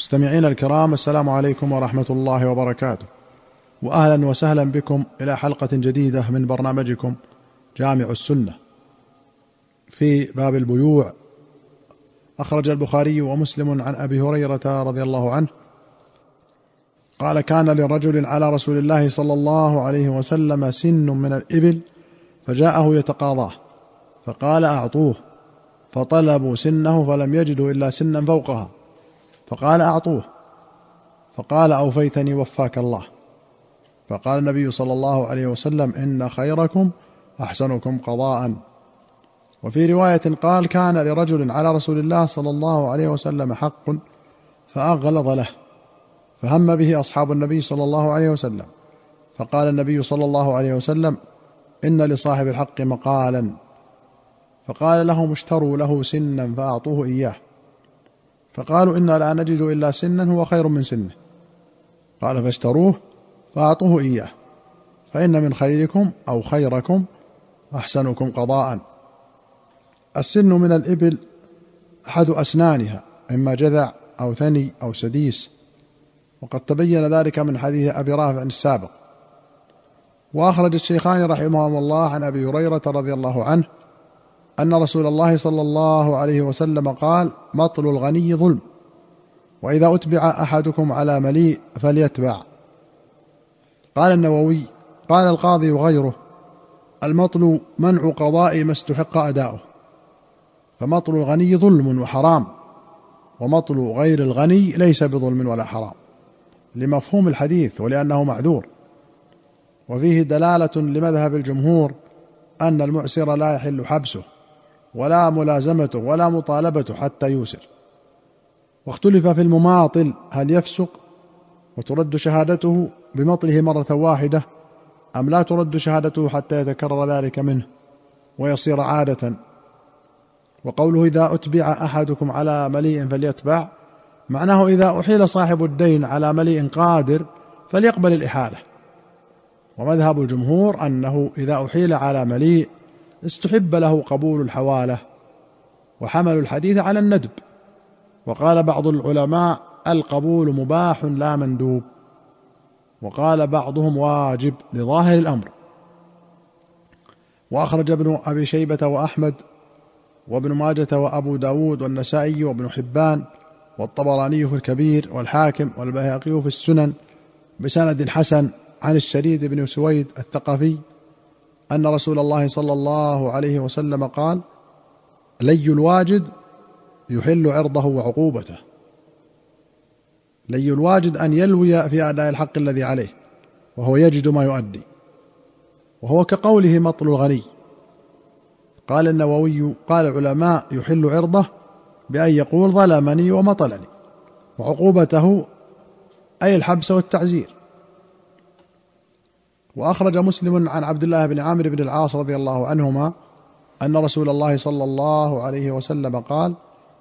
مستمعينا الكرام السلام عليكم ورحمة الله وبركاته. واهلا وسهلا بكم إلى حلقة جديدة من برنامجكم جامع السنة. في باب البيوع أخرج البخاري ومسلم عن أبي هريرة رضي الله عنه. قال كان لرجل على رسول الله صلى الله عليه وسلم سن من الإبل فجاءه يتقاضاه فقال أعطوه. فطلبوا سنه فلم يجدوا إلا سنا فوقها. فقال أعطوه. فقال أوفيتني وفاك الله. فقال النبي صلى الله عليه وسلم إن خيركم أحسنكم قضاء. وفي رواية قال كان لرجل على رسول الله صلى الله عليه وسلم حق فأغلظ له فهم به أصحاب النبي صلى الله عليه وسلم. فقال النبي صلى الله عليه وسلم إن لصاحب الحق مقالا. فقال لهم اشتروا له سنا فأعطوه إياه. فقالوا إنا لا نجد إلا سنا هو خير من سنه. قال فاشتروه فأعطوه إياه. فإن من خيركم أو خيركم أحسنكم قضاء. السن من الإبل أحد أسنانها إما جذع أو ثني أو سديس. وقد تبين ذلك من حديث أبي رافع السابق. وأخرج الشيخان رحمهما الله عن أبي هريرة رضي الله عنه أن رسول الله صلى الله عليه وسلم قال مطل الغني ظلم وإذا أتبع أحدكم على مليء فليتبع. قال النووي قال القاضي وغيره المطل منع قضاء ما استحق أداؤه فمطل الغني ظلم وحرام ومطل غير الغني ليس بظلم ولا حرام. لمفهوم الحديث ولأنه معذور. وفيه دلالة لمذهب الجمهور أن المعسر لا يحل حبسه. ولا ملازمته ولا مطالبته حتى يوسر. واختلف في المماطل هل يفسق وترد شهادته بمطله مرة واحدة أم لا ترد شهادته حتى يتكرر ذلك منه ويصير عادة. وقوله إذا أتبع أحدكم على مليء فليتبع معناه إذا أحيل صاحب الدين على مليء قادر فليقبل الإحالة. ومذهب الجمهور أنه إذا أحيل على مليء استحب له قبول الحوالة وحملوا الحديث على الندب. وقال بعض العلماء القبول مباح لا مندوب. وقال بعضهم واجب لظاهر الأمر. وأخرج ابن أبي شيبة وأحمد وابن ماجة وأبو داود والنسائي وابن حبان والطبراني في الكبير والحاكم والبيهقي في السنن بسند حسن عن الشريد بن سويد الثقفي أن رسول الله صلى الله عليه وسلم قال لي الواجد يحل عرضه وعقوبته. لي الواجد أن يلوي في أداء الحق الذي عليه وهو يجد ما يؤدي. وهو كقوله مطل الغني. قال النووي قال العلماء يحل عرضه بأن يقول ظلمني ومطلني وعقوبته أي الحبس والتعزير. وأخرج مسلم عن عبد الله بن عامر بن العاص رضي الله عنهما أن رسول الله صلى الله عليه وسلم قال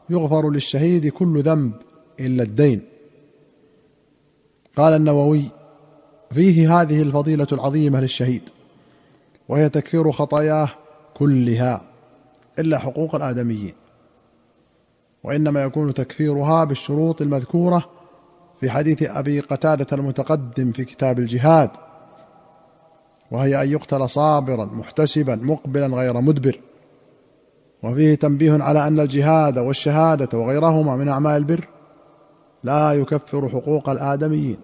يغفر للشهيد كل ذنب إلا الدين. قال النووي فيه هذه الفضيلة العظيمة للشهيد وهي تكفير خطاياه كلها إلا حقوق الآدميين وإنما يكون تكفيرها بالشروط المذكورة في حديث أبي قتادة المتقدم في كتاب الجهاد وهي أن يقتل صابرا محتسبا مقبلا غير مدبر. وفيه تنبيه على أن الجهاد والشهادة وغيرهما من أعمال البر لا يكفر حقوق الآدميين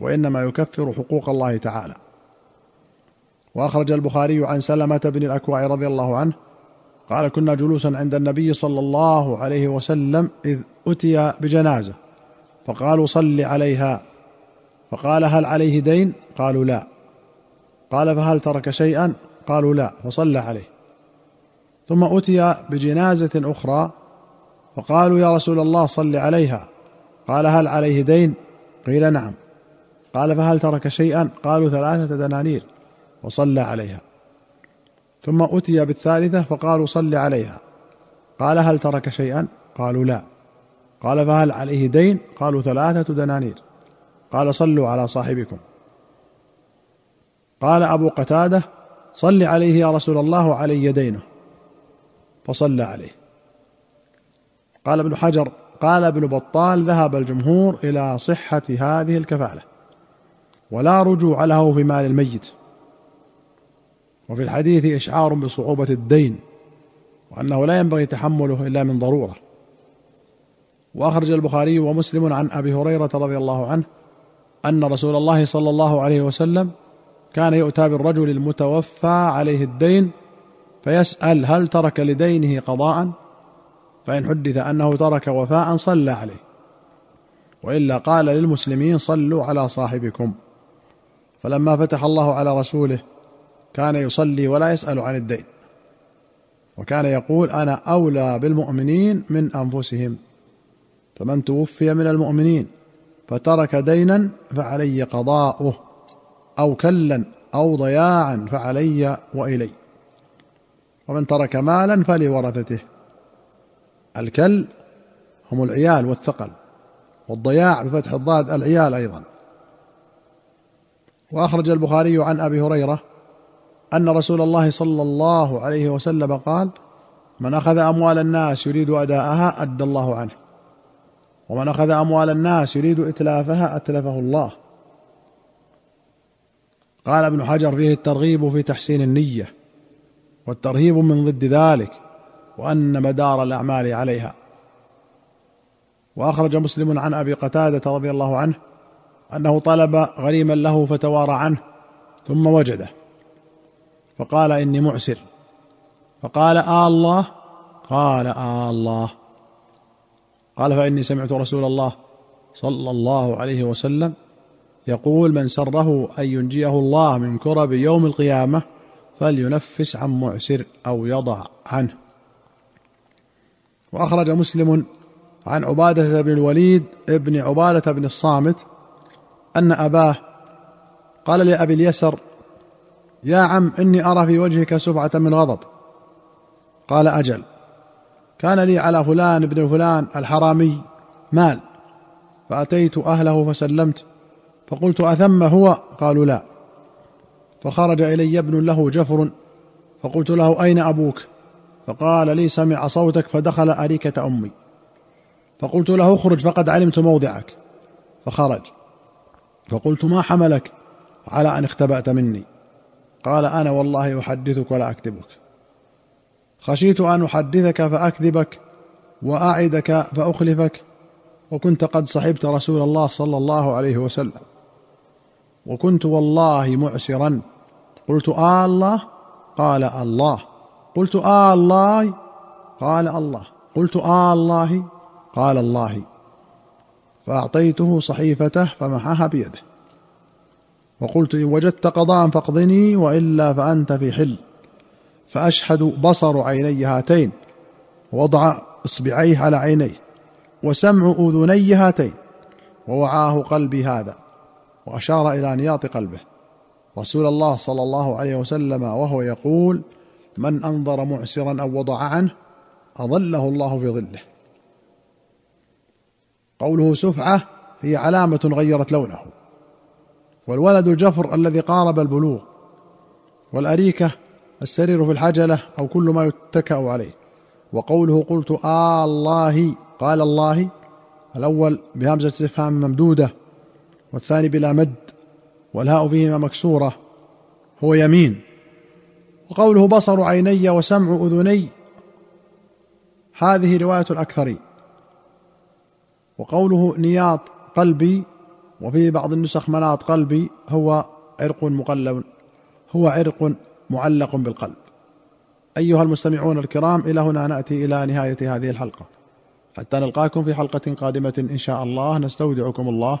وإنما يكفر حقوق الله تعالى. وأخرج البخاري عن سلمة بن الأكوع رضي الله عنه قال كنا جلوسا عند النبي صلى الله عليه وسلم إذ أتي بجنازة فقالوا صل عليها. فقال هل عليه دين؟ قالوا لا. قال فهل ترك شيئا؟ قالوا لا فصلى عليه. ثم أتي بجنازة أخرى فقالوا يا رسول الله صل عليها. قال هل عليه دين؟ قيل نعم. قال فهل ترك شيئا؟ قالوا ثلاثة دنانير وصلى عليها. ثم أتي بالثالثة فقالوا صل عليها. قال هل ترك شيئا؟ قالوا لا. قال فهل عليه دين؟ قالوا ثلاثة دنانير. قال صلوا على صاحبكم. قال أبو قتادة صل عليه يا رسول الله وعلي دينه. فصلى عليه. قال ابن حجر قال ابن بطال ذهب الجمهور إلى صحة هذه الكفالة. ولا رجوع له في مال الميت. وفي الحديث إشعار بصعوبة الدين وأنه لا ينبغي تحمله إلا من ضرورة. وأخرج البخاري ومسلم عن أبي هريرة رضي الله عنه أن رسول الله صلى الله عليه وسلم كان يؤتى بالرجل المتوفى عليه الدين فيسأل هل ترك لدينه قضاء؟ فإن حدث أنه ترك وفاء صلى عليه. وإلا قال للمسلمين صلوا على صاحبكم. فلما فتح الله على رسوله كان يصلي ولا يسأل عن الدين. وكان يقول أنا أولى بالمؤمنين من أنفسهم. فمن توفي من المؤمنين فترك دينا فعلي قضاؤه. أو كلا أو ضياعا فعلي وإلي. ومن ترك مالا فلورثته. الكل هم العيال والثقل والضياع بفتح الضاد العيال أيضا. وأخرج البخاري عن أبي هريرة أن رسول الله صلى الله عليه وسلم قال من أخذ أموال الناس يريد أداءها أدى الله عنه ومن أخذ أموال الناس يريد إتلافها أتلفه الله. قال ابن حجر فيه الترغيب في تحسين النية والترهيب من ضد ذلك وأن مدار الأعمال عليها. وأخرج مسلم عن أبي قتادة رضي الله عنه أنه طلب غريما له فتوارى عنه ثم وجده. فقال إني معسر. فقال آه الله؟ قال آه الله. قال فإني سمعت رسول الله صلى الله عليه وسلم يقول من سره أن ينجيه الله من كرب يوم القيامة فلينفس عن معسر أو يضع عنه. وأخرج مسلم عن عبادة بن الوليد ابن عبادة بن الصامت أن أباه قال لأبي اليسر يا عم إني أرى في وجهك سبعة من غضب. قال أجل كان لي على فلان بن فلان الحرامي مال فأتيت أهله فسلمت فقلت أثم هو؟ قالوا لا. فخرج إلي ابن له جفر فقلت له أين أبوك؟ فقال لي سمع صوتك فدخل أريكة أمي. فقلت له اخرج فقد علمت موضعك. فخرج. فقلت ما حملك؟ على أن اختبأت مني. قال أنا والله أحدثك ولا أكذبك. خشيت أن أحدثك فأكذبك وأعدك فأخلفك وكنت قد صحبت رسول الله صلى الله عليه وسلم. وكنت والله معسرا. قلت آه الله قال الله. قلت آه الله قال الله. قلت آه الله قال الله. فأعطيته صحيفته فمحاها بيده. وقلت إن وجدت قضاء فاقضني وإلا فأنت في حل. فأشهد بصر عيني هاتين ووضع إصبعيه على عينيه وسمع أذني هاتين ووعاه قلبي هذا. وأشار إلى نياط قلبه. رسول الله صلى الله عليه وسلم وهو يقول من أنظر معسرا أو وضع عنه أظله الله في ظله. قوله سفعة هي علامة غيرت لونه. والولد الجفر الذي قارب البلوغ. والأريكة السرير في الحجلة أو كل ما يتكأ عليه. وقوله قلت آه الله قال الله الأول بهمزة استفهام ممدودة. والثاني بلا مد والهاء فيهما مكسورة هو يمين. وقوله بصر عيني وسمع أذني هذه رواية الأكثرين وقوله نياط قلبي وفي بعض النسخ مناط قلبي هو عرق مقلب هو عرق معلق بالقلب. أيها المستمعون الكرام إلى هنا نأتي إلى نهاية هذه الحلقة. حتى نلقاكم في حلقة قادمة إن شاء الله. نستودعكم الله.